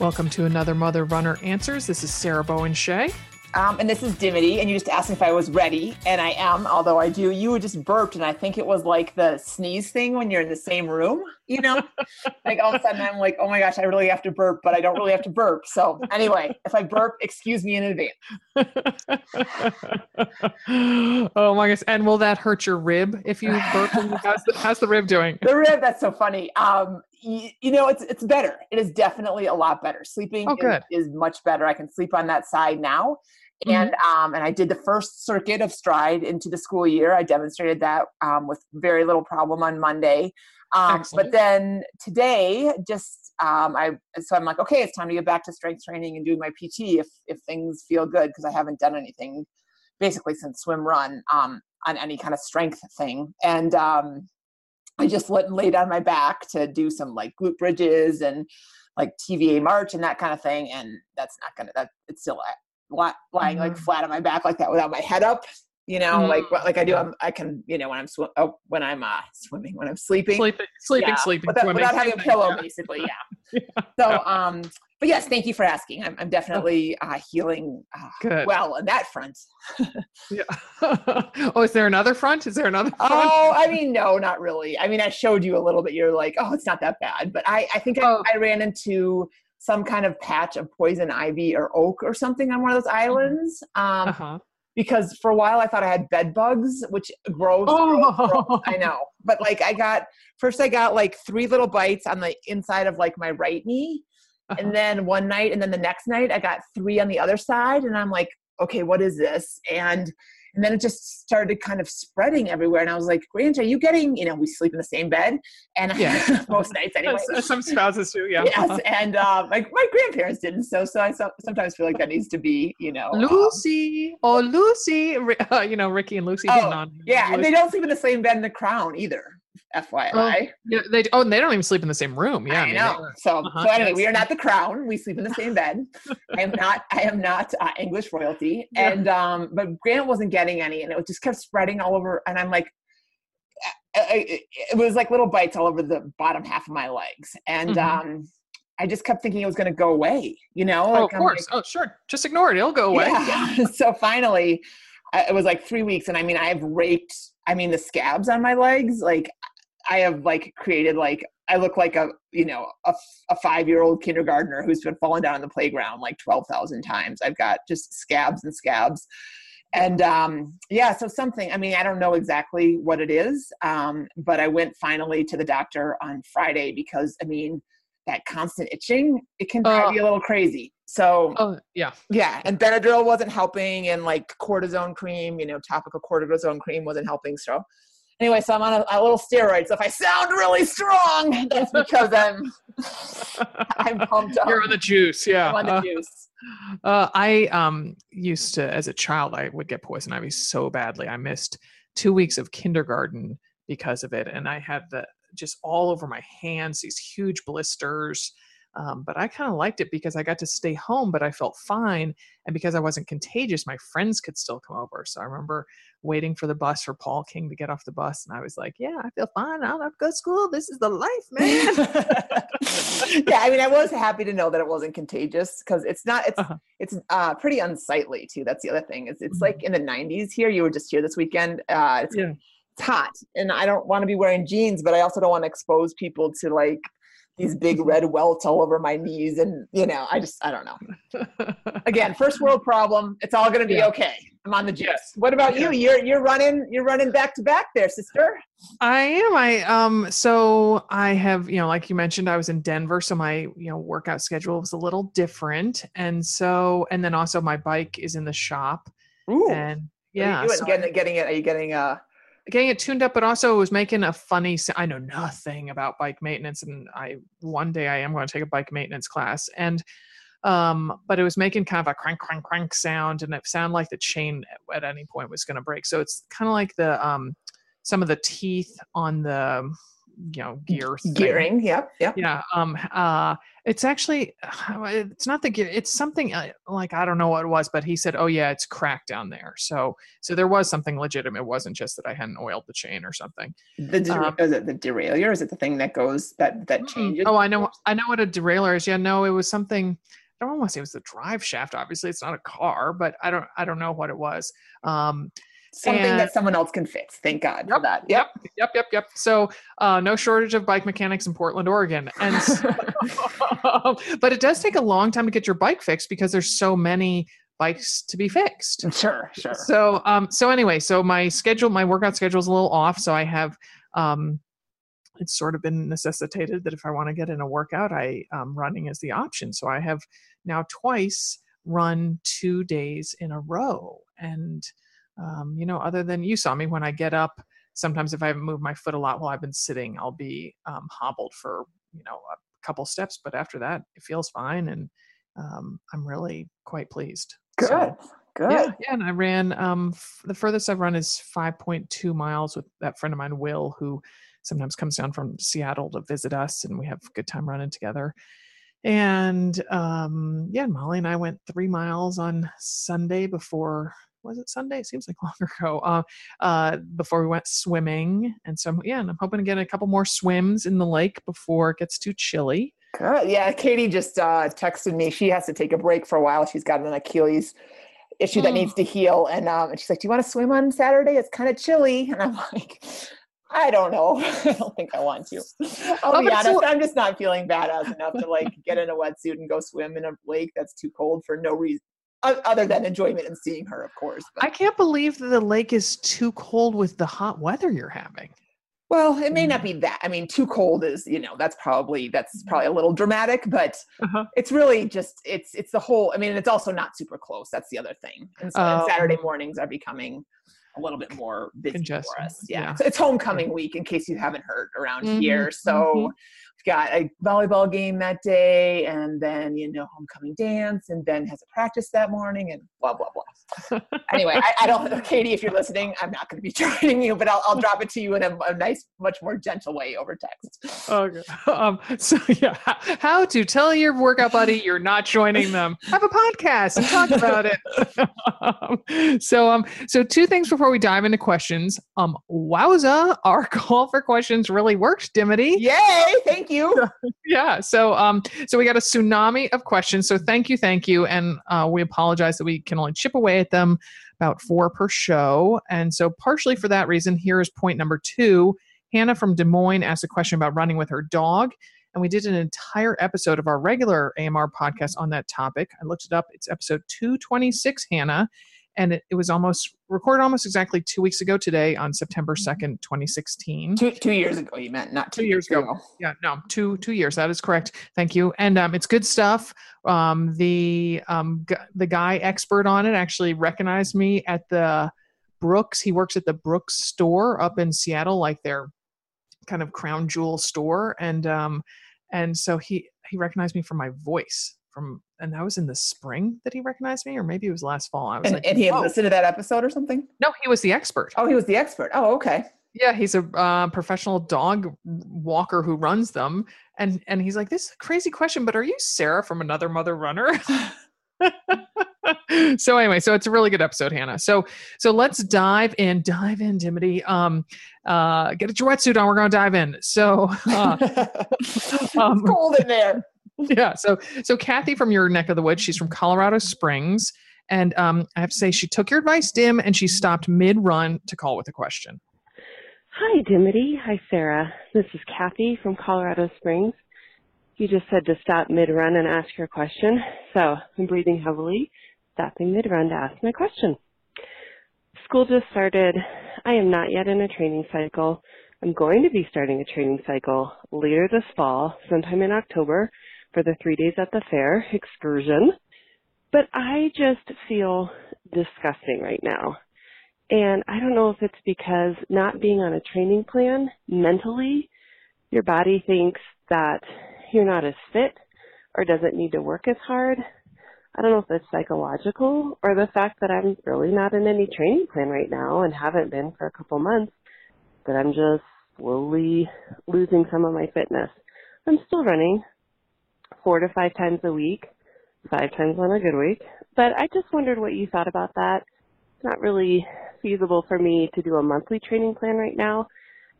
Welcome to another Mother Runner Answers. This is Sarah Bowen Shea. Um, and this is Dimity, and you just asked if I was ready, and I am, although I do. You just burped, and I think it was like the sneeze thing when you're in the same room, you know? like all of a sudden I'm like, oh my gosh, I really have to burp, but I don't really have to burp. So anyway, if I burp, excuse me in advance. oh my gosh. And will that hurt your rib if you burp? how's, the, how's the rib doing? The rib, that's so funny. Um, you, you, know, it's it's better. It is definitely a lot better. Sleeping oh. Is, is much better. I can sleep on that side now. And mm-hmm. um, and I did the first circuit of stride into the school year. I demonstrated that um, with very little problem on Monday. Um, but then today, just um, I so I'm like, okay, it's time to get back to strength training and do my PT if if things feel good because I haven't done anything basically since swim run um, on any kind of strength thing. And um, I just let, laid on my back to do some like glute bridges and like TVA march and that kind of thing. And that's not gonna that it's still lying mm-hmm. like flat on my back like that without my head up you know mm-hmm. like like i do I'm, i can you know when i'm sw- oh, when i'm uh swimming when i'm sleeping sleeping sleeping yeah, sleeping without, swimming, without having a pillow yeah. basically yeah. yeah. so um but yes thank you for asking i'm, I'm definitely uh healing uh, Good. well on that front yeah oh is there another front is there another front? oh i mean no not really i mean i showed you a little bit you're like oh it's not that bad but i i think oh. I, I ran into some kind of patch of poison ivy or oak or something on one of those mm-hmm. islands. Um, uh-huh. Because for a while I thought I had bed bugs, which grows. Oh. I know, but like I got first I got like three little bites on the inside of like my right knee, uh-huh. and then one night, and then the next night I got three on the other side, and I'm like, okay, what is this? And and then it just started kind of spreading everywhere. And I was like, Grant, are you getting, you know, we sleep in the same bed. And yeah. most nights anyway. Some spouses do, yeah. Yes. And uh, my, my grandparents didn't. So, so I so, sometimes feel like that needs to be, you know. Lucy. Um, oh, Lucy. Uh, you know, Ricky and Lucy. Oh, yeah. Lucy. And they don't sleep in the same bed in the crown either. FYI. Oh, yeah, they oh, they don't even sleep in the same room. Yeah, I, know. so, uh-huh. so anyway, we are not the crown. We sleep in the same bed. I am not. I am not uh, English royalty. Yeah. And um, but Grant wasn't getting any, and it just kept spreading all over. And I'm like, I, I, it was like little bites all over the bottom half of my legs, and mm-hmm. um. I just kept thinking it was going to go away, you know? Like, oh, of course. Like, oh, sure. Just ignore it. It'll go away. Yeah. so finally, it was like three weeks. And I mean, I've raped, I mean, the scabs on my legs, like I have like created like I look like a you know a, a five year old kindergartner who's been falling down on the playground like twelve thousand times. I've got just scabs and scabs, and um, yeah, so something. I mean, I don't know exactly what it is, um, but I went finally to the doctor on Friday because I mean that constant itching it can drive uh, you a little crazy. So oh yeah, yeah, and Benadryl wasn't helping, and like cortisone cream, you know, topical cortisone cream wasn't helping. So anyway, so I'm on a, a, little steroid. So if I sound really strong, that's because I'm I'm pumped up. You're on the juice, yeah. I'm on the uh, juice. Uh, I um used to, as a child, I would get poison ivy so badly. I missed two weeks of kindergarten because of it, and I had the just all over my hands these huge blisters. Um, but I kind of liked it because I got to stay home, but I felt fine. And because I wasn't contagious, my friends could still come over. So I remember waiting for the bus for Paul King to get off the bus. And I was like, yeah, I feel fine. I don't have to go to school. This is the life, man. yeah. I mean, I was happy to know that it wasn't contagious because it's not, it's, uh-huh. it's uh, pretty unsightly too. That's the other thing is it's mm-hmm. like in the nineties here, you were just here this weekend. Uh, it's, yeah. it's hot and I don't want to be wearing jeans, but I also don't want to expose people to like these big red welts all over my knees and you know i just i don't know. Again first world problem it's all going to be yeah. okay. I'm on the juice. Yes. what about you? You're you're running you're running back to back there sister. I am. I um so i have you know like you mentioned i was in denver so my you know workout schedule was a little different. And so and then also my bike is in the shop. Ooh. and yeah are you so getting, getting it are you getting uh getting it tuned up, but also it was making a funny. I know nothing about bike maintenance, and I one day I am going to take a bike maintenance class, and um, but it was making kind of a crank, crank, crank sound, and it sounded like the chain at any point was going to break. So it's kind of like the um, some of the teeth on the you know gear gearing. Yep, yep. Yeah. Um. Uh. It's actually, it's not the gear. It's something uh, like I don't know what it was, but he said, "Oh yeah, it's cracked down there." So, so there was something legitimate. It wasn't just that I hadn't oiled the chain or something. The der- um, is it the derailleur? Is it the thing that goes that that changes? Oh, I know. I know what a derailleur is. Yeah. No, it was something. I don't want to say it was the drive shaft. Obviously, it's not a car, but I don't. I don't know what it was. Um, something and, that someone else can fix. Thank God yep, for that. Yep. yep, yep, yep. So uh, no shortage of bike mechanics in Portland, Oregon, and so, but it does take a long time to get your bike fixed because there's so many bikes to be fixed. Sure, sure. So, um, so anyway, so my schedule, my workout schedule is a little off. So I have, um, it's sort of been necessitated that if I want to get in a workout, I um, running is the option. So I have now twice run two days in a row, and um, you know, other than you saw me when I get up, sometimes if I haven't moved my foot a lot while I've been sitting, I'll be um, hobbled for, you know, a couple steps. But after that, it feels fine. And um, I'm really quite pleased. Good. So, Good. Yeah, yeah, and I ran. Um, f- the furthest I've run is 5.2 miles with that friend of mine, Will, who sometimes comes down from Seattle to visit us, and we have a good time running together. And um, yeah, Molly and I went three miles on Sunday before was it Sunday? It seems like longer ago. Uh, uh, before we went swimming, and so yeah, and I'm hoping to get a couple more swims in the lake before it gets too chilly. Good. Yeah, Katie just uh, texted me. She has to take a break for a while. She's got an Achilles issue that needs to heal, and um, and she's like, "Do you want to swim on Saturday? It's kind of chilly." And I'm like. I don't know. I don't think I want to. I'll oh, be honest. So- I'm just not feeling badass enough to like get in a wetsuit and go swim in a lake that's too cold for no reason other than enjoyment and seeing her, of course. But. I can't believe that the lake is too cold with the hot weather you're having. Well, it may not mm. be that. I mean, too cold is, you know, that's probably that's probably a little dramatic, but uh-huh. it's really just it's it's the whole. I mean, it's also not super close. That's the other thing. And, so, and Saturday mornings are becoming a little bit more busy Congested. for us. Yeah. yeah. So it's homecoming week, in case you haven't heard around mm-hmm. here. So mm-hmm got a volleyball game that day and then you know homecoming dance and ben has a practice that morning and blah blah blah. Anyway I, I, don't katie if you're listening i'm not going to be joining you but i'll, I'll drop it to you in a, a, nice much more gentle way over text. Okay. Um so yeah how to tell your workout buddy you're not joining them. Have a podcast and talk about it. So um so two things before we dive into questions. Um wowza our call for questions really worked dimity. Yay! Thank you you. yeah. So um so we got a tsunami of questions. So thank you, thank you. And uh, we apologize that we can only chip away at them about four per show. And so partially for that reason, here is point number two. Hannah from Des Moines asked a question about running with her dog. And we did an entire episode of our regular AMR podcast on that topic. I looked it up. It's episode 226, Hannah and it, it, was almost recorded almost exactly two weeks ago today on September 2nd, mm-hmm. 2016. Two, two years ago, you meant, not two, two years ago. ago. Yeah, no, two two years. That is correct. Thank you. And um, it's good stuff. Um, the um, g- the guy expert on it actually recognized me at the Brooks. He works at the Brooks store up in Seattle, like their kind of crown jewel store, and um, and so he he recognized me from my voice from and that was in the spring that he recognized me or maybe it was last fall i was and, like and he had listened to that episode or something? No he was the expert. Oh he was the expert. Oh okay. Yeah he's a uh, professional dog walker who runs them and and he's like this is a crazy question but are you sarah from another mother runner? So anyway so it's a really good episode hannah. So so let's dive in dive in dimity um uh get a wetsuit on we're gonna dive in. So uh, um, it's cold in there yeah. So so Kathy from your neck of the woods, she's from Colorado Springs. And um, I have to say, she took your advice, Dim, and she stopped mid run to call with a question. Hi, Dimity. Hi, Sarah. This is Kathy from Colorado Springs. You just said to stop mid run and ask your question. So I'm breathing heavily, stopping mid run to ask my question. School just started. I am not yet in a training cycle. I'm going to be starting a training cycle later this fall, sometime in October, for the three days at the fair excursion. But I just feel disgusting right now. And I don't know if it's because not being on a training plan mentally, your body thinks that you're not as fit or doesn't need to work as hard. I don't know if it's psychological or the fact that I'm really not in any training plan right now and haven't been for a couple months, that I'm just slowly losing some of my fitness. I'm still running four to five times a week, five times on a good week. But I just wondered what you thought about that. It's not really feasible for me to do a monthly training plan right now.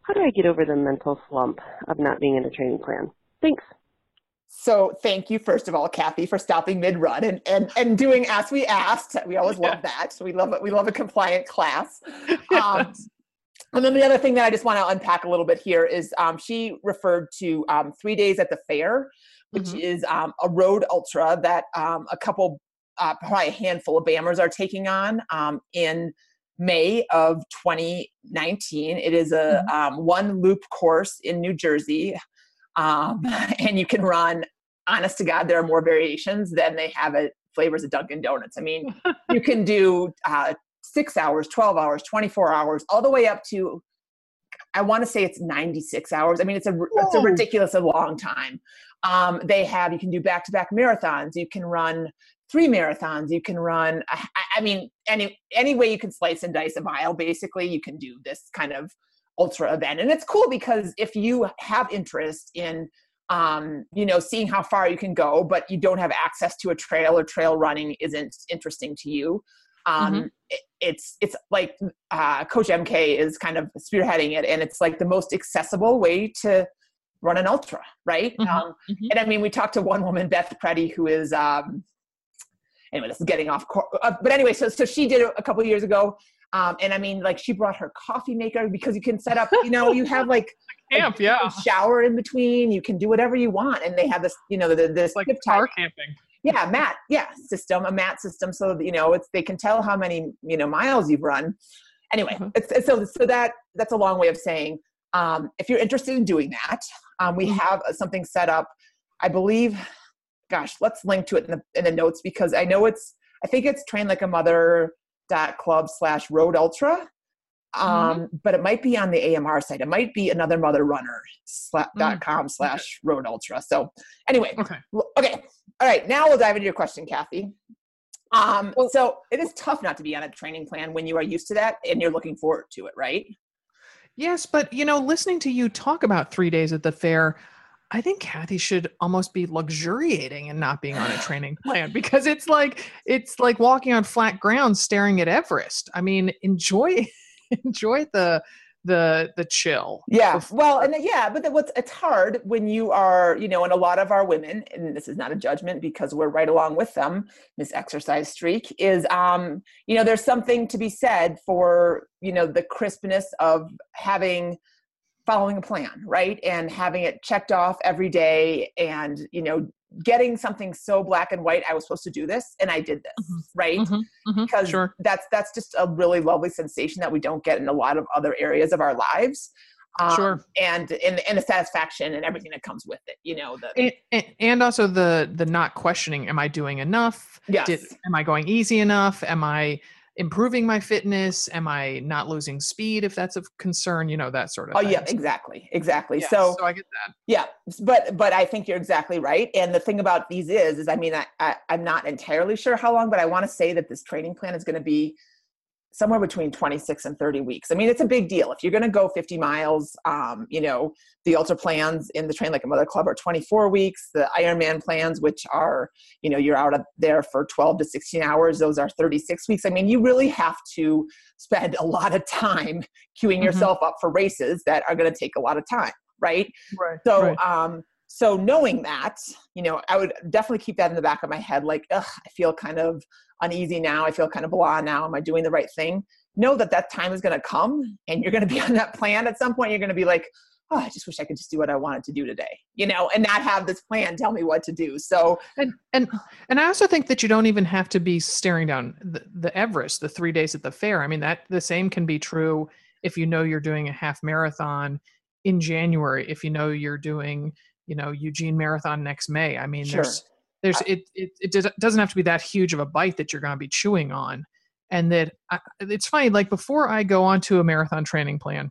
How do I get over the mental slump of not being in a training plan? Thanks. So thank you, first of all, Kathy, for stopping mid-run and and and doing as we asked. We always love that. So we love it. We love a compliant class. Um, and then the other thing that I just want to unpack a little bit here is um, she referred to um, three days at the fair, which mm-hmm. is um, a road ultra that um, a couple, uh, probably a handful of BAMRs are taking on um, in May of 2019. It is a mm-hmm. Um, one loop course in New Jersey, and you can run. Honest to God, there are more variations than they have at flavors of Dunkin' Donuts. I mean, you can do uh, six hours, 12 hours, 24 hours, all the way up to, I want to say it's 96 hours. I mean, it's a, it's a ridiculous a long time. Um, they have, you can do back to back marathons. You can run three marathons. You can run, I, I mean, any, any way you can slice and dice a mile, basically, you can do this kind of ultra event. And it's cool because if you have interest in, um, you know, seeing how far you can go, but you don't have access to a trail or trail running isn't interesting to you, um, mm-hmm. it, it's it's like uh, Coach MK is kind of spearheading it, and it's like the most accessible way to run an ultra, right? Mm-hmm. Um, mm-hmm. And I mean, we talked to one woman, Beth Preddy, who is um, anyway, this is getting off. course. uh, but anyway, so so she did it a couple years ago. Um, and I mean, like she brought her coffee maker because you can set up, you know, you have like camp, yeah, shower in between. You can do whatever you want, and they have this, you know, the, this like car camping yeah mat yeah system a mat system so that, you know it's they can tell how many you know miles you've run anyway mm-hmm. it's, it's, so so that that's a long way of saying um, if you're interested in doing that um, we mm-hmm. have something set up i believe gosh let's link to it in the in the notes because i know it's i think it's train like a mother dot club slash road ultra Mm-hmm. um, mm-hmm. but it might be on the AMR site. It might be another mother runner dot mm, com slash road ultra. So anyway, okay. Okay. All right. Now we'll dive into your question, Kathy. Um, well, so it is tough not to be on a training plan when you are used to that and you're looking forward to it, right? Yes, but you know, listening to you talk about three days at the fair, I think Kathy should almost be luxuriating and not being on a training plan because it's like it's like walking on flat ground staring at Everest. I mean, enjoy enjoy the the the chill yeah well and yeah but what's it's hard when you are you know and a lot of our women and this is not a judgment because we're right along with them this exercise streak is um you know there's something to be said for you know the crispness of having following a plan right? And having it checked off every day and you know getting something so black and white i was supposed to do this and i did this mm-hmm. right mm-hmm. Mm-hmm. because sure. that's that's just a really lovely sensation that we don't get in a lot of other areas of our lives um, sure and and and the satisfaction and everything that comes with it you know the and, and also the the not questioning am i doing enough yes. Did, am i going easy enough am i improving my fitness? Am I not losing speed if that's of concern? You know, that sort of Oh thing. yeah, exactly. Exactly. Yeah, so, so I get that. Yeah. But but I think you're exactly right. And the thing about these is is I mean I, I I'm not entirely sure how long, but I want to say that this training plan is going to be somewhere between 26 and 30 weeks. I mean, it's a big deal. If you're going to go 50 miles, um, you know, the ultra plans in the Train Like a Mother Club are 24 weeks. The Ironman plans, which are, you know, you're out there for 12 to 16 hours, those are 36 weeks. I mean, you really have to spend a lot of time queuing mm-hmm. yourself up for races that are going to take a lot of time, right? Right. So, right. um, so knowing that, you know, I would definitely keep that in the back of my head. Like, ugh, I feel kind of uneasy now. I feel kind of blah now. Am I doing the right thing? Know that that time is going to come and you're going to be on that plan at some point. You're going to be like, oh, I just wish I could just do what I wanted to do today, you know, and not have this plan tell me what to do. So, and and and I also think that you don't even have to be staring down the, the Everest, the three days at the fair. I mean, that the same can be true if you know you're doing a half marathon in January, if you know you're doing, you know, Eugene Marathon next May. I mean, sure. there's there's it, it, it doesn't have to be that huge of a bite that you're going to be chewing on. And that I, it's funny like before i go on to a marathon training plan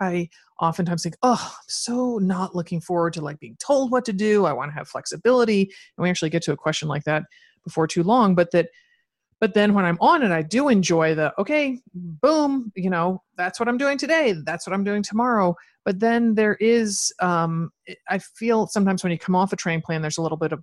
i oftentimes think oh i'm so not looking forward to like being told what to do. I want to have flexibility. And we actually get to a question like that before too long but that but then when i'm on it i do enjoy the okay boom you know that's what i'm doing today. That's what i'm doing tomorrow but then there is um, i feel sometimes when you come off a train plan there's a little bit of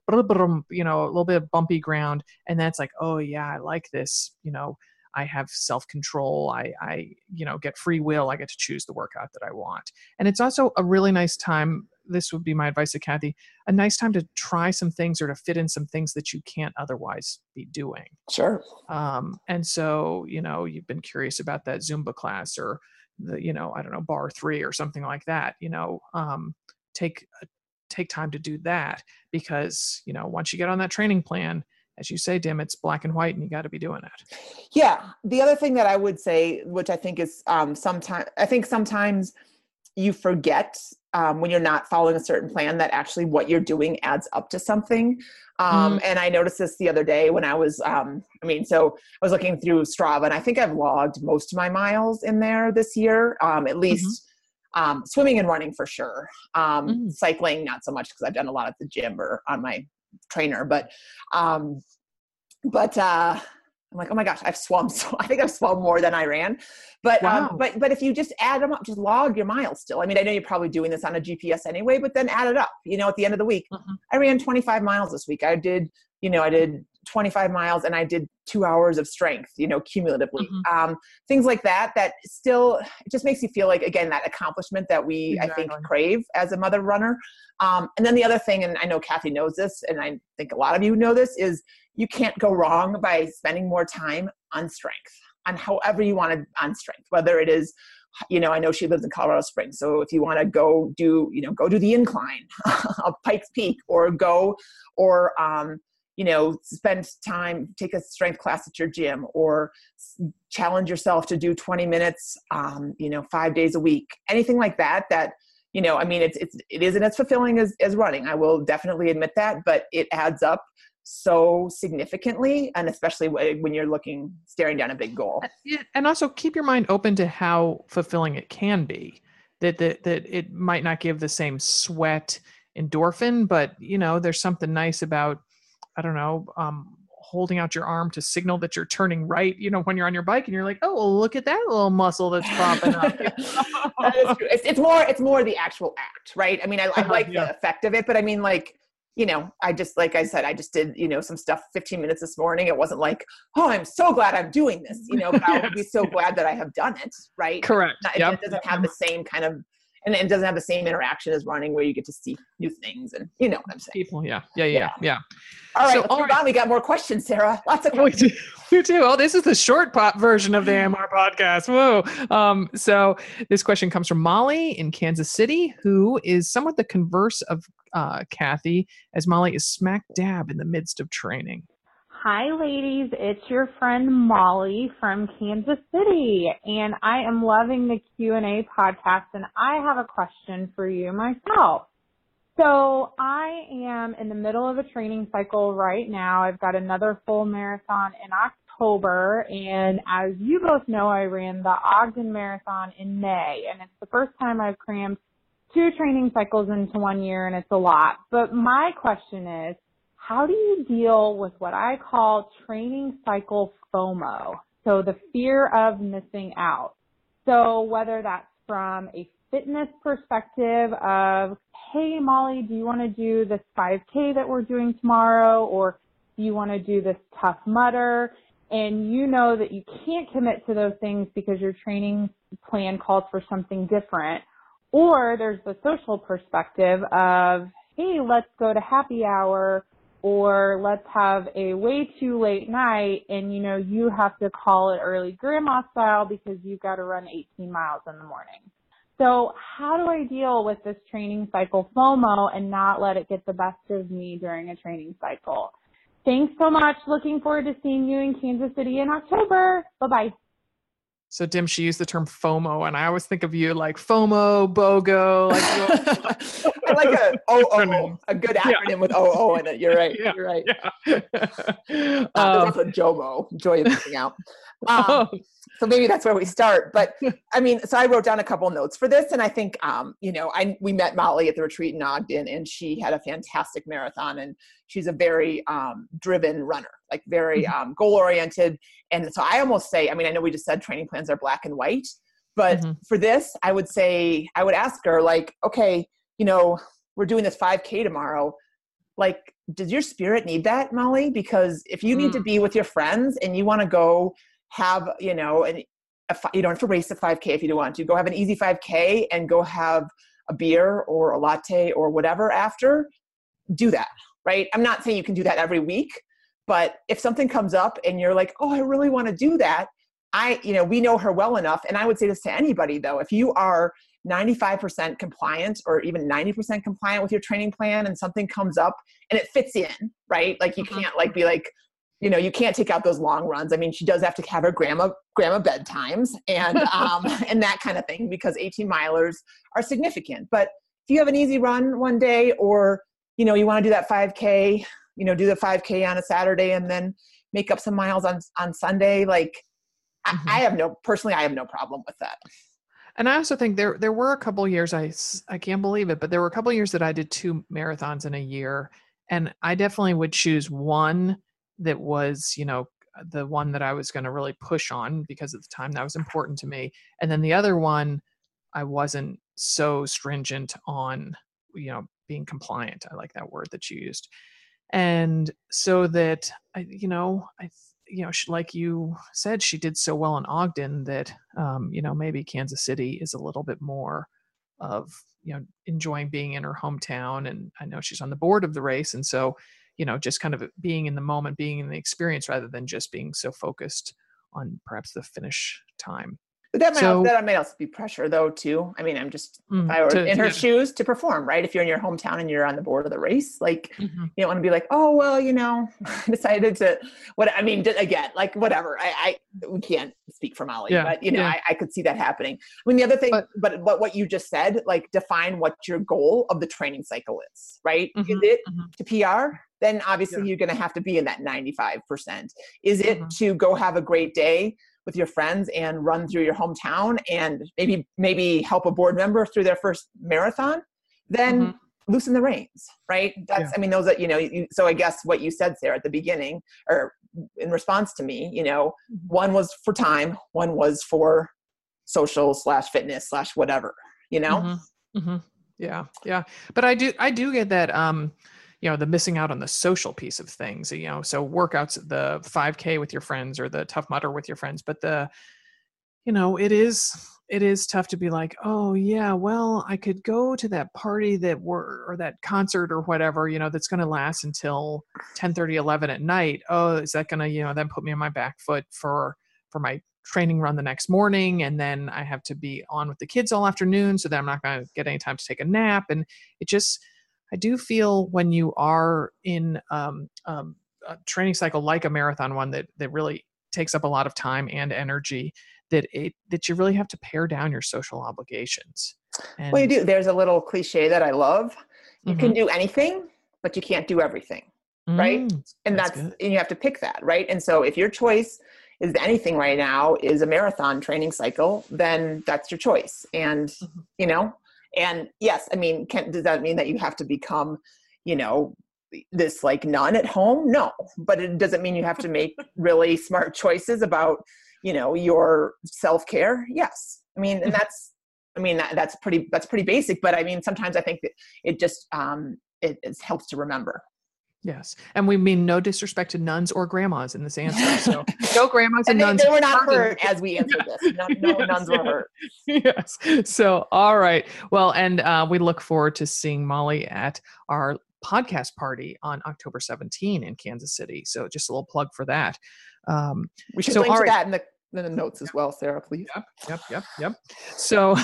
you know a little bit of bumpy ground and that's like oh yeah i like this you know I have self control. I, I, you know, get free will. I get to choose the workout that I want. And it's also a really nice time. This would be my advice to Kathy a nice time to try some things or to fit in some things that you can't otherwise be doing. Sure. Um, and so, you know, you've been curious about that Zumba class or the, you know, I don't know, Barre3 or something like that, you know, um, take, take time to do that because, you know, once you get on that training plan, as you say, Dim, it's black and white and you got to be doing it. Yeah. The other thing that I would say, which I think is um, sometimes, I think sometimes you forget um, when you're not following a certain plan that actually what you're doing adds up to something. Um, mm. And I noticed this the other day when I was, um, I mean, so I was looking through Strava and I think I've logged most of my miles in there this year, um, at mm-hmm. least. Mm-hmm. Um, swimming and running for sure. Um, mm. Cycling, not so much because I've done a lot at the gym or on my trainer, but um, but uh, I'm like, oh my gosh, I've swum so I think I've swum more than I ran. But um, wow. um, but but if you just add them up, just log your miles still. I mean, I know you're probably doing this on a GPS anyway, but then add it up. You know, at the end of the week, mm-hmm. I ran 25 miles this week. I did, you know, I did 25 miles and I did two hours of strength, you know, cumulatively. Mm-hmm. Um, things like that, that still, it just makes you feel like, again, that accomplishment that we, exactly. I think, crave as a mother runner. Um, and then the other thing, and I know Kathy knows this, and I think a lot of you know this, is you can't go wrong by spending more time on strength, on however you want to, on strength, whether it is you know, I know she lives in Colorado Springs. So if you want to go do, you know, go do the incline of Pikes Peak or go or, um, you know spend time take a strength class at your gym or challenge yourself to do 20 minutes um, you know five days a week anything like that that you know i mean it's, it's it isn't as fulfilling as, as running i will definitely admit that but it adds up so significantly and especially when you're looking staring down a big goal yeah, and also keep your mind open to how fulfilling it can be that, that that it might not give the same sweat endorphin but you know there's something nice about I don't know, um, holding out your arm to signal that you're turning right, you know, when you're on your bike and you're like, oh, well, look at that little muscle that's popping up. it's, it's, more, it's more the actual act, right? I mean, I, I uh-huh, like yeah. the effect of it, but I mean, like, you know, I just, like I said, I just did, you know, some stuff 15 minutes this morning. It wasn't like, oh, I'm so glad I'm doing this, you know, but yes. I would be so glad that I have done it, right? Correct. Not, yep. It doesn't have the same kind of and it doesn't have the same interaction as running where you get to see new things and you know what I'm saying. People, yeah, yeah, yeah, yeah. yeah. All right, so, let's all move right. on. We got more questions, Sarah. Lots of questions. We do. Oh, this is the short pop version of the AMR podcast. Whoa. Um, so this question comes from Molly in Kansas City, who is somewhat the converse of uh, Kathy, as Molly is smack dab in the midst of training. Hi, ladies. It's your friend Molly from Kansas City, and I am loving the Q&A podcast, and I have a question for you myself. So I am in the middle of a training cycle right now. I've got another full marathon in October, and as you both know, I ran the Ogden Marathon in May, and it's the first time I've crammed two training cycles into one year, and it's a lot. But my question is, how do you deal with what I call training cycle FOMO? So the fear of missing out. So whether that's from a fitness perspective of, hey Molly, do you want to do this 5K that we're doing tomorrow? Or do you want to do this Tough Mudder? And you know that you can't commit to those things because your training plan calls for something different. Or there's the social perspective of, hey, let's go to happy hour or let's have a way too late night and you know you have to call it early grandma style because you've got to run 18 miles in the morning. So how do I deal with this training cycle FOMO and not let it get the best of me during a training cycle? Thanks so much. Looking forward to seeing you in Kansas City in October. Bye bye. So Dim, she used the term FOMO, and I always think of you like FOMO, BOGO. Like I like a OO, a good acronym yeah. with OO in it. You're right. Yeah. You're right. Yeah. uh, um, there's also JOMO, joy of missing out. Um, oh. So maybe that's where we start. But I mean, so I wrote down a couple notes for this, and I think, um, you know, I we met Molly at the retreat in Ogden, and she had a fantastic marathon, and she's a very um, driven runner, like very mm-hmm. um, goal oriented. And so I almost say, I mean, I know we just said training plans are black and white, but mm-hmm. for this, I would say, I would ask her, like, okay, you know, we're doing this 5K tomorrow. Like, does your spirit need that, Molly? Because if you mm. need to mm. be with your friends and you want to go have you know and you don't have to race a 5k if you don't want to. Go have an easy 5k and go have a beer or a latte or whatever after. Do that right? I'm not saying you can do that every week but if something comes up and you're like oh i really want to do that i you know we know her well enough and i would say this to anybody though. If you are 95% compliant or even 90% compliant with your training plan and something comes up and it fits in right? Like you mm-hmm. can't like be like you know you can't take out those long runs. I mean she does have to have her grandma grandma bedtimes and um and that kind of thing because 18 milers are significant. But if you have an easy run one day or you know you want to do that 5k you know do the 5k on a saturday and then make up some miles on on sunday like mm-hmm. I, I have no personally i have no problem with that. And I also think there there were a couple years I I can't believe it, but there were a couple years that I did two marathons in a year, and I definitely would choose one that was you know the one that i was going to really push on because at the time that was important to me and then the other one i wasn't so stringent on you know being compliant i like that word that you used and so that i you know i you know she, like you said she did so well in ogden that um, you know maybe kansas city is a little bit more of you know enjoying being in her hometown and i know she's on the board of the race and so you know just kind of being in the moment being in the experience rather than just being so focused on perhaps the finish time but that might, so, also, that might also be pressure though too. I mean, I'm just mm, I were to, in her yeah. shoes to perform, right? If you're in your hometown and you're on the board of the race, like mm-hmm. you don't want to be like, oh well, you know, decided to what I mean again, like whatever. I, I we can't speak for Molly, yeah. but you know, yeah. I, I, could see that happening. I mean, the other thing, but, but but what you just said, like define what your goal of the training cycle is, right? Mm-hmm, is it mm-hmm. to PR? Then obviously you're going to have to be in that 95%. Is it mm-hmm. to go have a great day? With your friends and run through your hometown and maybe maybe help a board member through their first marathon then mm-hmm. loosen the reins right that's yeah. i mean those that you know you, so i guess what you said sarah at the beginning or in response to me you know mm-hmm. one was for time one was for social slash fitness slash whatever you know mm-hmm. mm-hmm. yeah yeah but i do i do get that um you know the missing out on the social piece of things you know so workouts the 5k with your friends or the tough mudder with your friends but the you know it is it is tough to be like oh yeah well i could go to that party that were or that concert or whatever you know that's going to last until 10 30 11 at night. Oh is that going to you know then put me on my back foot for for my training run the next morning and then i have to be on with the kids all afternoon so that i'm not going to get any time to take a nap. And it just I do feel when you are in um, um, a training cycle like a marathon one that that really takes up a lot of time and energy that it that you really have to pare down your social obligations. And, well, you do. There's a little cliche that I love. You mm-hmm. can do anything, but you can't do everything, mm, right? And that's, that's and you have to pick that, right? And so if your choice is anything right now is a marathon training cycle, then that's your choice. And mm-hmm. you know, and yes i mean can, does that mean that you have to become you know this like nun at home? No but it doesn't mean you have to make really smart choices about you know your self-care? Yes. I mean and mm-hmm. that's i mean that, that's pretty that's pretty basic but i mean sometimes i think that it just um it, it helps to remember Yes, and we mean no disrespect to nuns or grandmas in this answer. So no grandmas and, and they, nuns. They were not hurt as we answered this. No, no yes, nuns were hurt. Yes. So all right. Well, and uh, we look forward to seeing Molly at our podcast party on October 17 in Kansas City. So just a little plug for that. Um, we should so, link to right. that in the in the notes as well, Sarah, please. Yep, yep, yep, yep. So,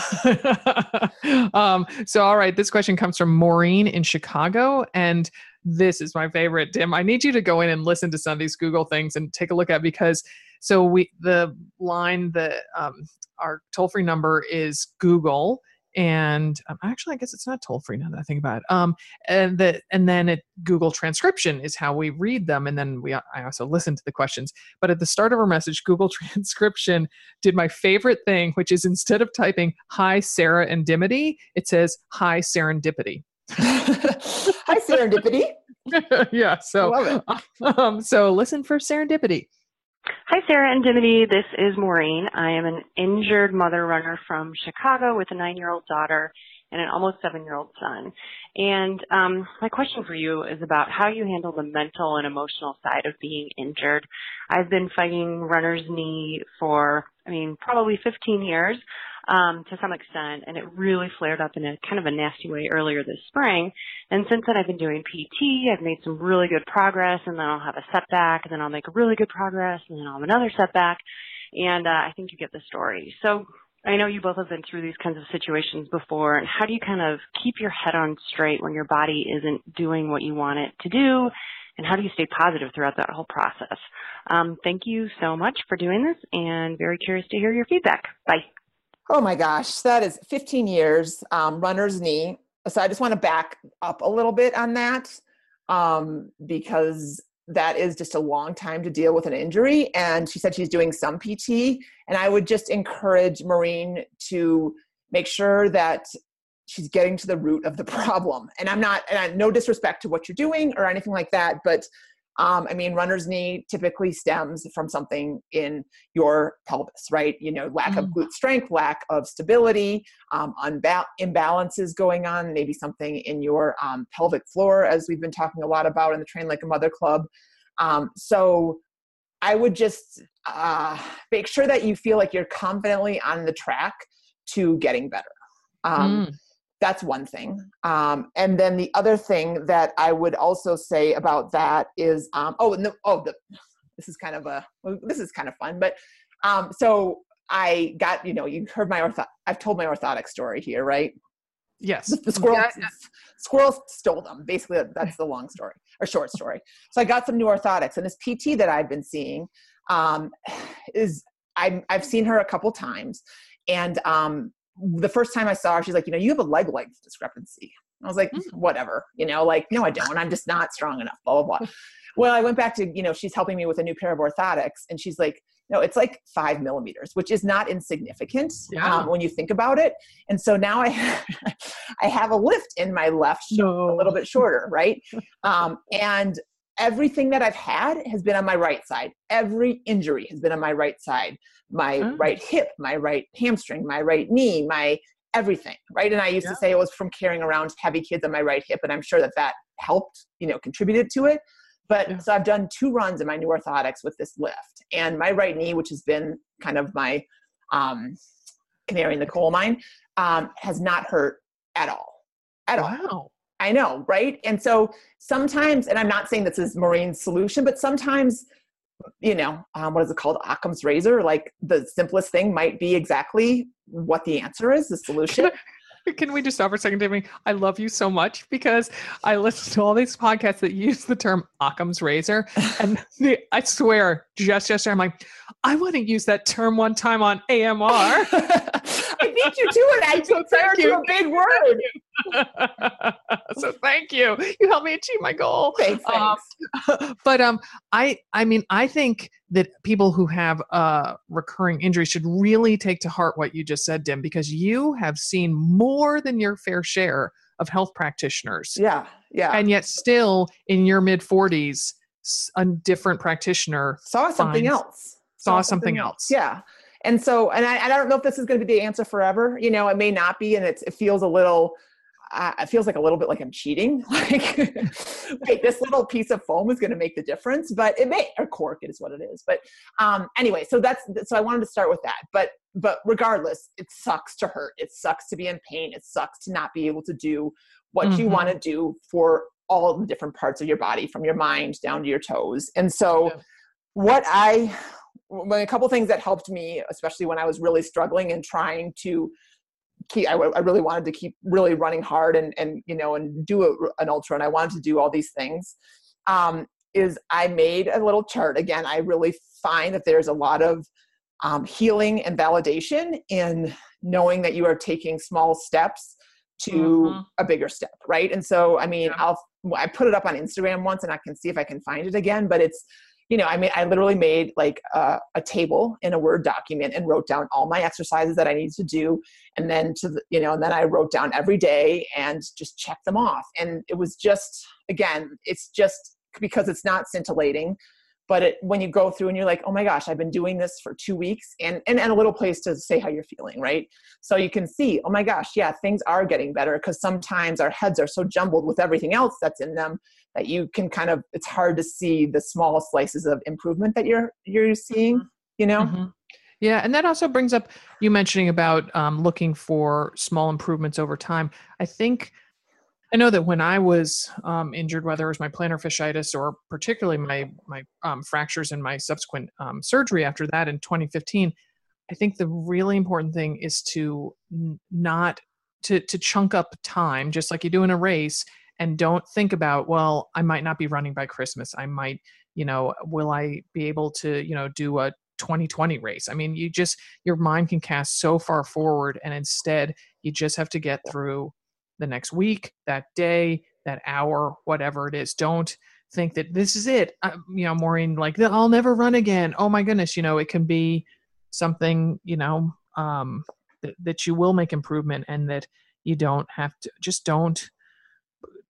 um, so all right. This question comes from Maureen in Chicago, and this is my favorite Dim i need you to go in and listen to some of these google things and take a look at because so we the line that um, our toll free number is google and um, actually i guess it's not toll free now that i think about it. Um and that and then it google transcription is how we read them and then we i also listen to the questions. But at the start of our message google transcription did my favorite thing which is instead of typing hi sarah and dimity it says hi serendipity hi serendipity yeah so um, so listen for serendipity Hi, Sarah and Dimity. This is Maureen. I am an injured mother runner from Chicago with a nine year old daughter and an almost seven year old son. And um, my question for you is about how you handle the mental and emotional side of being injured. I've been fighting runner's knee for, I mean, probably 15 years um, to some extent, and it really flared up in a kind of a nasty way earlier this spring. And since then, I've been doing PT. I've made some really good progress, and then I'll have a setback, and then I'll make a really good progress, and then I'll have another setback. And uh, I think you get the story. So I know you both have been through these kinds of situations before. And how do you kind of keep your head on straight when your body isn't doing what you want it to do? And how do you stay positive throughout that whole process? Um, thank you so much for doing this and very curious to hear your feedback. Bye. Oh my gosh, that is 15 years, um, runner's knee. So I just want to back up a little bit on that um, because that is just a long time to deal with an injury. And she said she's doing some PT. And I would just encourage Maureen to make sure that she's getting to the root of the problem. And I'm not, and I, no disrespect to what you're doing or anything like that, but um, I mean, runner's knee typically stems from something in your pelvis, right? You know, lack mm. of glute strength, lack of stability, um, unba- imbalances going on, maybe something in your um, pelvic floor, as we've been talking a lot about in the Train Like a Mother Club. Um, so I would just uh, make sure that you feel like you're confidently on the track to getting better. Um, mm that's one thing. Um, and then the other thing that I would also say about that is, um, oh, no, oh, the, this is kind of a, this is kind of fun, but um, so I got, you know, you heard my ortho, I've told my orthotic story here, right? Yes. The, the squirrel, yeah, squirrels stole them. Basically, that's the long story or short story. So I got some new orthotics, and this PT that I've been seeing um, is i have seen her a couple times, and um, the first time I saw her, she's like, you know, you have a leg length discrepancy. I was like, mm. whatever, you know, like, no, I don't. I'm just not strong enough, blah, blah, blah. well, I went back to, you know, she's helping me with a new pair of orthotics. And she's like, no, it's like five millimeters, which is not insignificant yeah. um, when you think about it. And so now I, I have a lift in my left no. a little bit shorter, right? Um, and everything that I've had has been on my right side. Every injury has been on my right side. My oh. right hip, my right hamstring, my right knee, my everything, right? And I used yeah. to say it was from carrying around heavy kids on my right hip, and I'm sure that that helped, you know, contributed to it. But yeah. so I've done two runs in my new orthotics with this lift, and my right knee, which has been kind of my um, canary in the coal mine, um, has not hurt at all. At wow. all. I know, right? And so sometimes, and I'm not saying this is Maureen's solution, but sometimes, you know, um, what is it called? Occam's razor. Like the simplest thing might be exactly what the answer is, the solution. Can we just stop for a second, Timmy? I love you so much because I listen to all these podcasts that use the term Occam's razor. And the, I swear, just yesterday, I'm like, I want to use that term one time on AMR. I beat you to it. I so declared you a big word. so thank you. You helped me achieve my goal. Thanks. thanks. Um, but um, I I mean I think that people who have uh, recurring injuries should really take to heart what you just said, Dim, because you have seen more than your fair share of health practitioners. Yeah, yeah. And yet, still in your mid 40s, a different practitioner saw something else. Saw, saw something, something else. Yeah. And so, and I, I don't know if this is going to be the answer forever. You know, it may not be, and it's, it feels a little uh, it feels like a little bit like I'm cheating. Like, wait, this little piece of foam is going to make the difference, but it may, or cork, it is what it is. But um, anyway, so that's, so I wanted to start with that. But, but regardless, it sucks to hurt. It sucks to be in pain. It sucks to not be able to do what mm-hmm. you want to do for all the different parts of your body, from your mind down to your toes. And so, yeah. what I, a couple things that helped me, especially when I was really struggling and trying to keep I, I, really wanted to keep really running hard and and you know and do a, an ultra and i wanted to do all these things um, is i made a little chart again i really find that there's a lot of um, healing and validation in knowing that you are taking small steps to mm-hmm. a bigger step right and so i mean yeah. i'll i put it up on instagram once and i can see if i can find it again but it's you know i mean i literally made like a, a table in a word document and wrote down all my exercises that i needed to do. And then to the, you know and then i wrote down every day and just checked them off. And it was just again it's just because it's not scintillating but it, when you go through and you're like oh my gosh i've been doing this for two weeks and, and and a little place to say how you're feeling right? So you can see oh my gosh yeah things are getting better because sometimes our heads are so jumbled with everything else that's in them that you can kind of it's hard to see the small slices of improvement that you're you're seeing mm-hmm. you know mm-hmm. Yeah, and that also brings up you mentioning about um, looking for small improvements over time. I think I know that when I was um, injured, whether it was my plantar fasciitis or particularly my my um, fractures and my subsequent um, surgery after that in 2015, I think the really important thing is to n- not to to chunk up time, just like you do in a race, and don't think about well, I might not be running by Christmas. I might, you know, will I be able to, you know, do a 2020 race. I mean, you just your mind can cast so far forward, and instead you just have to get through the next week, that day, that hour, whatever it is. Don't think that this is it. Uh, you know, Maureen, like I'll never run again. Oh my goodness, you know, it can be something, you know, um, that, that you will make improvement and that you don't have to just don't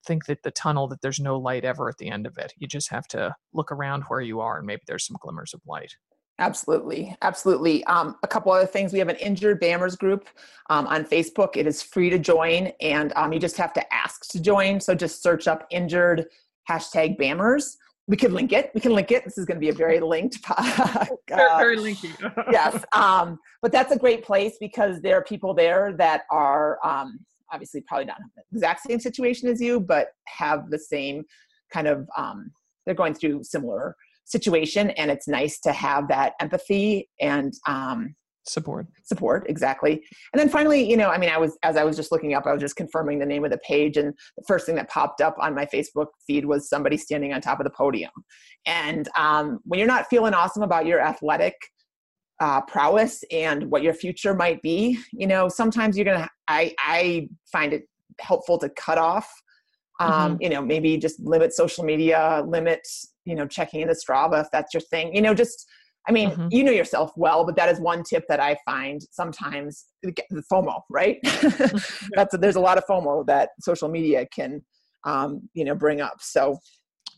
think that the tunnel that there's no light ever at the end of it. You just have to look around where you are and maybe there's some glimmers of light. Absolutely, absolutely. Um, a couple other things. We have an injured BAMRs group um, on Facebook. It is free to join, and um, you just have to ask to join. So just search up injured hashtag BAMRs. We can link it. We can link it. This is going to be a very linked. uh, very, very linky. yes, um, but that's a great place because there are people there that are um, obviously probably not in the exact same situation as you, but have the same kind of. Um, they're going through similar situation and it's nice to have that empathy and um, support support exactly and then finally you know i mean i was as i was just looking up i was just confirming the name of the page and the first thing that popped up on my facebook feed was somebody standing on top of the podium and um, when you're not feeling awesome about your athletic uh, prowess and what your future might be you know sometimes you're gonna i i find it helpful to cut off um, mm-hmm. you know maybe just limit social media limit you know checking into strava if that's your thing you know just i mean mm-hmm. you know yourself well but that is one tip that i find sometimes the fomo right that's there's a lot of fomo that social media can um, you know bring up so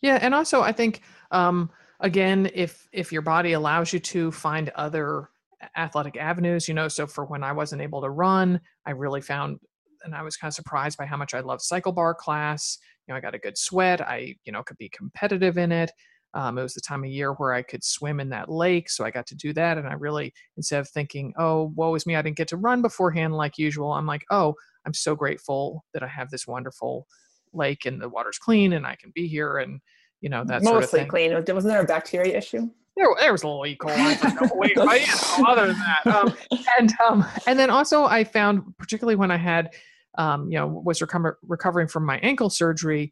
yeah and also i think um, again if if your body allows you to find other athletic avenues you know so for when i wasn't able to run i really found and I was kind of surprised by how much I loved cycle bar class. You know, I got a good sweat. I, you know, could be competitive in it. Um, it was the time of year where I could swim in that lake, so I got to do that. And I really, instead of thinking, "Oh, woe is me, I didn't get to run beforehand like usual," I'm like, "Oh, I'm so grateful that I have this wonderful lake and the water's clean and I can be here." And you know, that's mostly sort of clean. Wasn't there a bacteria issue? There, there was a little E. coli. wait, other than that, um, and um, and then also I found, particularly when I had um, you know was recover- recovering from my ankle surgery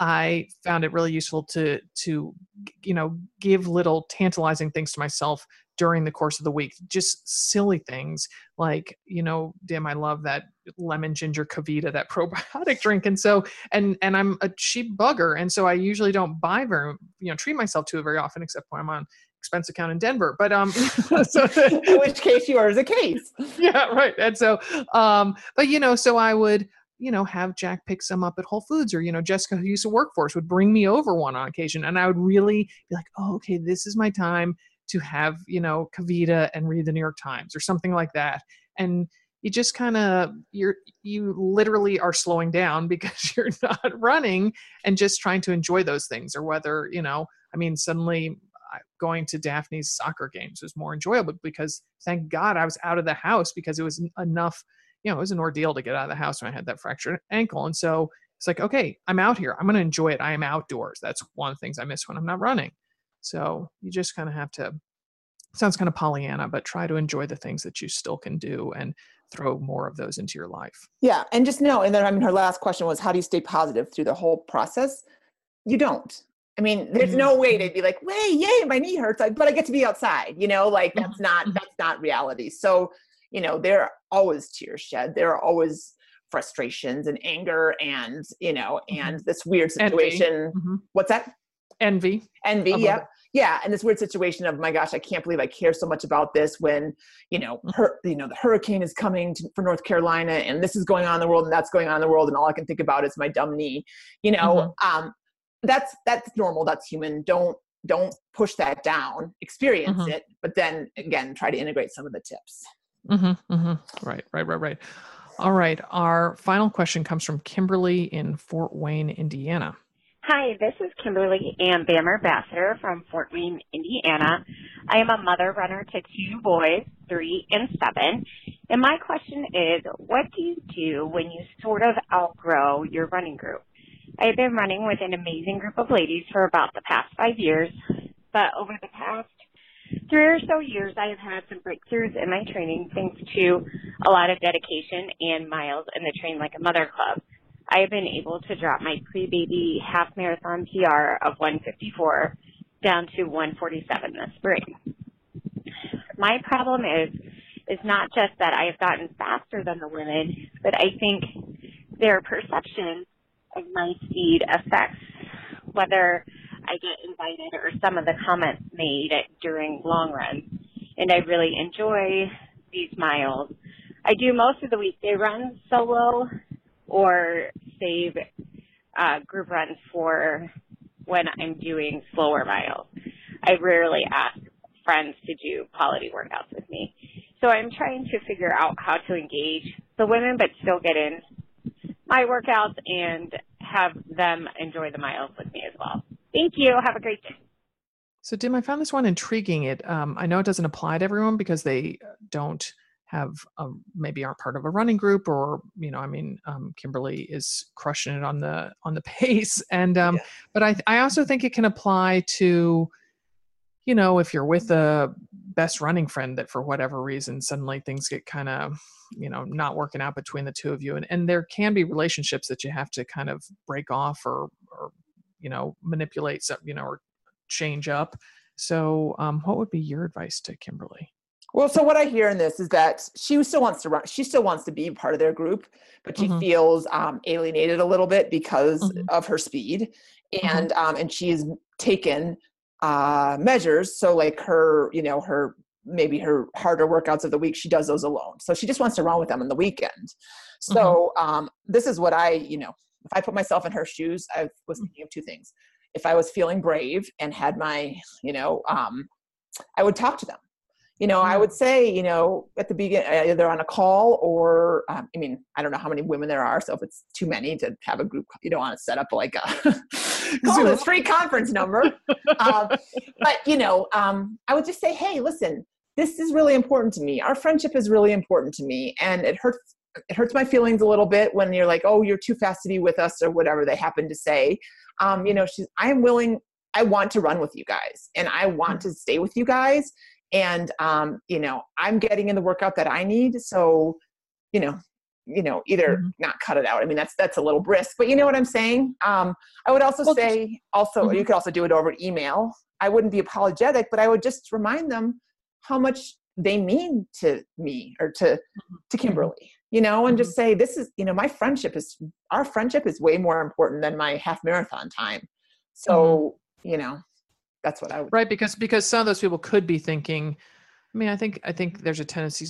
i found it really useful to to you know give little tantalizing things to myself during the course of the week just silly things like you know damn i love that lemon ginger KeVita that probiotic drink and so and and i'm a cheap bugger and so i usually don't buy very you know treat myself to it very often except when i'm on expense account in Denver. But um, so in which case yours a case. Yeah, right. And so, um, but you know, so I would you know have Jack pick some up at Whole Foods, or you know Jessica who used to work for us would bring me over one on occasion, and I would really be like, oh, okay, this is my time to have you know KeVita and read the New York Times or something like that, and you just kind of you're you literally are slowing down because you're not running and just trying to enjoy those things or whether you know i mean suddenly uh, going to Daphne's soccer games was more enjoyable because thank God I was out of the house because it was enough, you know, it was an ordeal to get out of the house when I had that fractured ankle. And so it's like, okay, I'm out here. I'm going to enjoy it. I am outdoors. That's one of the things I miss when I'm not running. So you just kind of have to, sounds kind of Pollyanna, but try to enjoy the things that you still can do and throw more of those into your life. Yeah. And just know, and then I mean, her last question was, how do you stay positive through the whole process? You don't I mean, there's no way they'd be like, "Way, yay, my knee hurts," like, but I get to be outside. You know, like that's mm-hmm. not that's not reality. So, you know, there are always tears shed. There are always frustrations and anger and you know and mm-hmm. this weird situation mm-hmm. what's that envy envy yeah yeah and this weird situation of my gosh i can't believe i care so much about this when you know her you know the hurricane is coming to, for north carolina and this is going on in the world and that's going on in the world and all i can think about is my dumb knee you know mm-hmm. um that's that's normal that's human don't don't push that down experience mm-hmm. it but then again try to integrate some of the tips mm-hmm, mm-hmm. right right right right all right. Our final question comes from Kimberly in Fort Wayne, Indiana. Hi, this is Kimberly Ann BAM Ambassador from Fort Wayne, Indiana. I am a mother runner to two boys, three and seven. And my question is, what do you do when you sort of outgrow your running group? I've been running with an amazing group of ladies for about the past five years, but over the past three or so years, I have had some breakthroughs in my training thanks to a lot of dedication and miles in the Train Like a Mother Club. I have been able to drop my pre-baby half marathon PR of 154 down to 147 this spring. My problem is, is not just that I have gotten faster than the women, but I think their perception of my speed affects whether I get invited or some of the comments made during long runs. And I really enjoy these miles. I do most of the weekday runs solo or save uh, group runs for when I'm doing slower miles. I rarely ask friends to do quality workouts with me. So I'm trying to figure out how to engage the women but still get in my workouts and have them enjoy the miles with me as well. Thank you. Have a great day. So, Dim, I found this one intriguing. It, um, I know it doesn't apply to everyone because they don't have a, maybe aren't part of a running group or you know i mean um, kimberly is crushing it on the on the pace and um, yeah. but i i also think it can apply to you know if you're with a best running friend that for whatever reason suddenly things get kind of you know not working out between the two of you and and there can be relationships that you have to kind of break off or or you know manipulate some you know or change up so um, what would be your advice to kimberly well so what i hear in this is that she still wants to run she still wants to be part of their group but she mm-hmm. feels um, alienated a little bit because mm-hmm. of her speed mm-hmm. and mm-hmm. um, and she's taken uh, measures so like her you know her maybe her harder workouts of the week she does those alone so she just wants to run with them on the weekend mm-hmm. so um, this is what i you know if I put myself in her shoes, I was mm. thinking of two things. If I was feeling brave and had my, you know, um, I would talk to them. You know, I mm. would say, you know, at the beginning, uh, either on a call or, um, I mean, I don't know how many women there are. So if it's too many to have a group, you don't want to set up like a call this free conference number. um, but, you know, um, I would just say, hey, listen, this is really important to me. Our friendship is really important to me. And it hurts it hurts my feelings a little bit when you're like, oh, you're too fast to be with us or whatever they happen to say. Um, you know, she's, I am willing, I want to run with you guys and I want to stay with you guys. And, um, you know, I'm getting in the workout that I need. So, you know, you know, either mm-hmm. not cut it out. I mean, that's, that's a little brisk, but you know what I'm saying? Um, I would also well, say also, mm-hmm. you could also do it over email. I wouldn't be apologetic, but I would just remind them how much they mean to me or to, mm-hmm. to Kimberly you know, and just mm-hmm. say, this is, you know, my friendship is, our friendship is way more important than my half marathon time. So, mm-hmm. you know, that's what I would. Right. Because, because some of those people could be thinking, I mean, I think, I think there's a tendency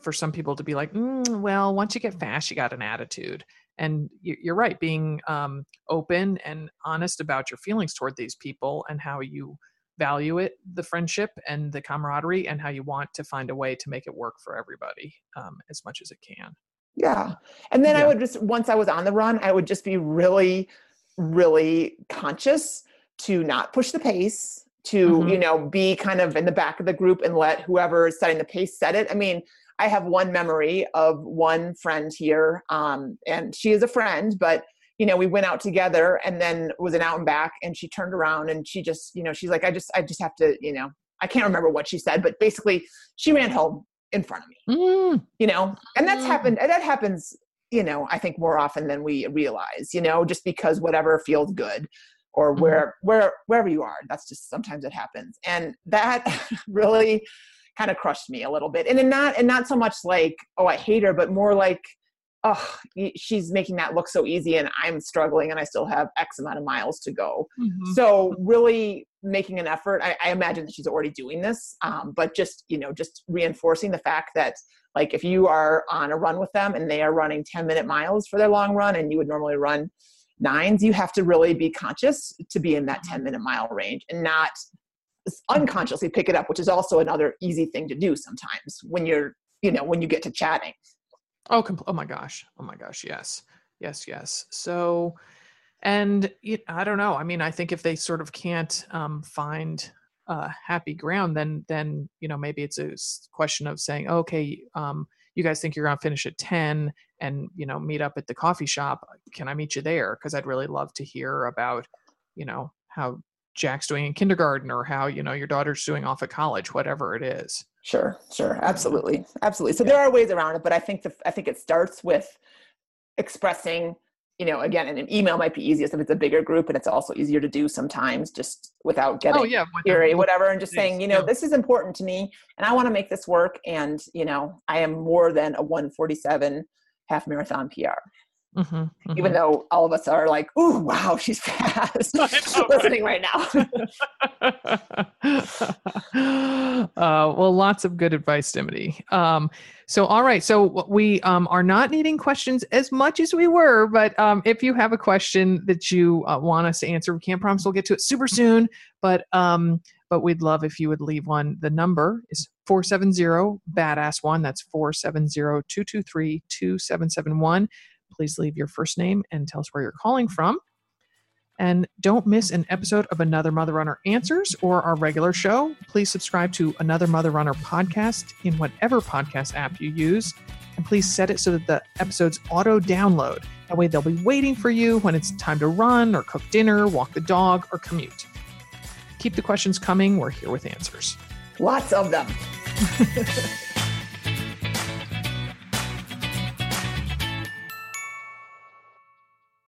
for some people to be like, mm, well, once you get fast, you got an attitude. And you're right, being um, open and honest about your feelings toward these people and how you value it the friendship and the camaraderie and how you want to find a way to make it work for everybody um, as much as it can yeah and then yeah. i would just once i was on the run i would just be really really conscious to not push the pace to mm-hmm. you know be kind of in the back of the group and let whoever is setting the pace set it i mean i have one memory of one friend here um, and she is a friend but you know, we went out together and then was an out and back and she turned around and she just, you know, she's like, I just, I just have to, you know, I can't remember what she said, but basically she ran home in front of me, mm. you know, and that's mm. happened. And that happens, you know, I think more often than we realize, you know, just because whatever feels good. Or mm-hmm. where where wherever you are that's just sometimes it happens and that really kind of crushed me a little bit and not and not so much like oh i hate her but more like oh she's making that look so easy and i'm struggling and i still have x amount of miles to go mm-hmm. so really making an effort I, I, imagine that she's already doing this um, but just you know just reinforcing the fact that like if you are on a run with them and they are running 10 minute miles for their long run and you would normally run nines you have to really be conscious to be in that 10 minute mile range and not unconsciously pick it up which is also another easy thing to do sometimes when you're you know when you get to chatting. Oh compl- oh my gosh. Oh my gosh. Yes. Yes yes. So and i don't know. I mean i think if they sort of can't um, find uh, happy ground then then you know maybe it's a question of saying okay um, you guys think you're going to finish at 10 and you know meet up at the coffee shop can i meet you there? Because i'd really love to hear about you know how jack's doing in kindergarten or how you know your daughter's doing off at college whatever it is. Sure sure. Absolutely. Absolutely. So there are ways around it but i think the i think it starts with expressing you know, again, an email might be easiest if it's a bigger group, and it's also easier to do sometimes just without getting oh, yeah, fury, whatever, and just saying, you know, yeah. this is important to me, and I want to make this work, and you know, I am more than a 147 half marathon PR. Mm-hmm, mm-hmm. Even though all of us are like, "Ooh, wow, she's fast," listening right now. uh, well, lots of good advice, Dimity. Um, so, all right, so we um, are not needing questions as much as we were, but um, if you have a question that you uh, want us to answer, we can't promise we'll get to it super soon, but um, but we'd love if you would leave one. The number is 470 badass one. That's 470 223 2771 please leave your first name and tell us where you're calling from. And don't miss an episode of Another Mother Runner Answers or our regular show. Please subscribe to Another Mother Runner podcast in whatever podcast app you use. And please set it so that the episodes auto download. That way they'll be waiting for you when it's time to run or cook dinner, walk the dog, or commute. Keep the questions coming. We're here with answers. Lots of them.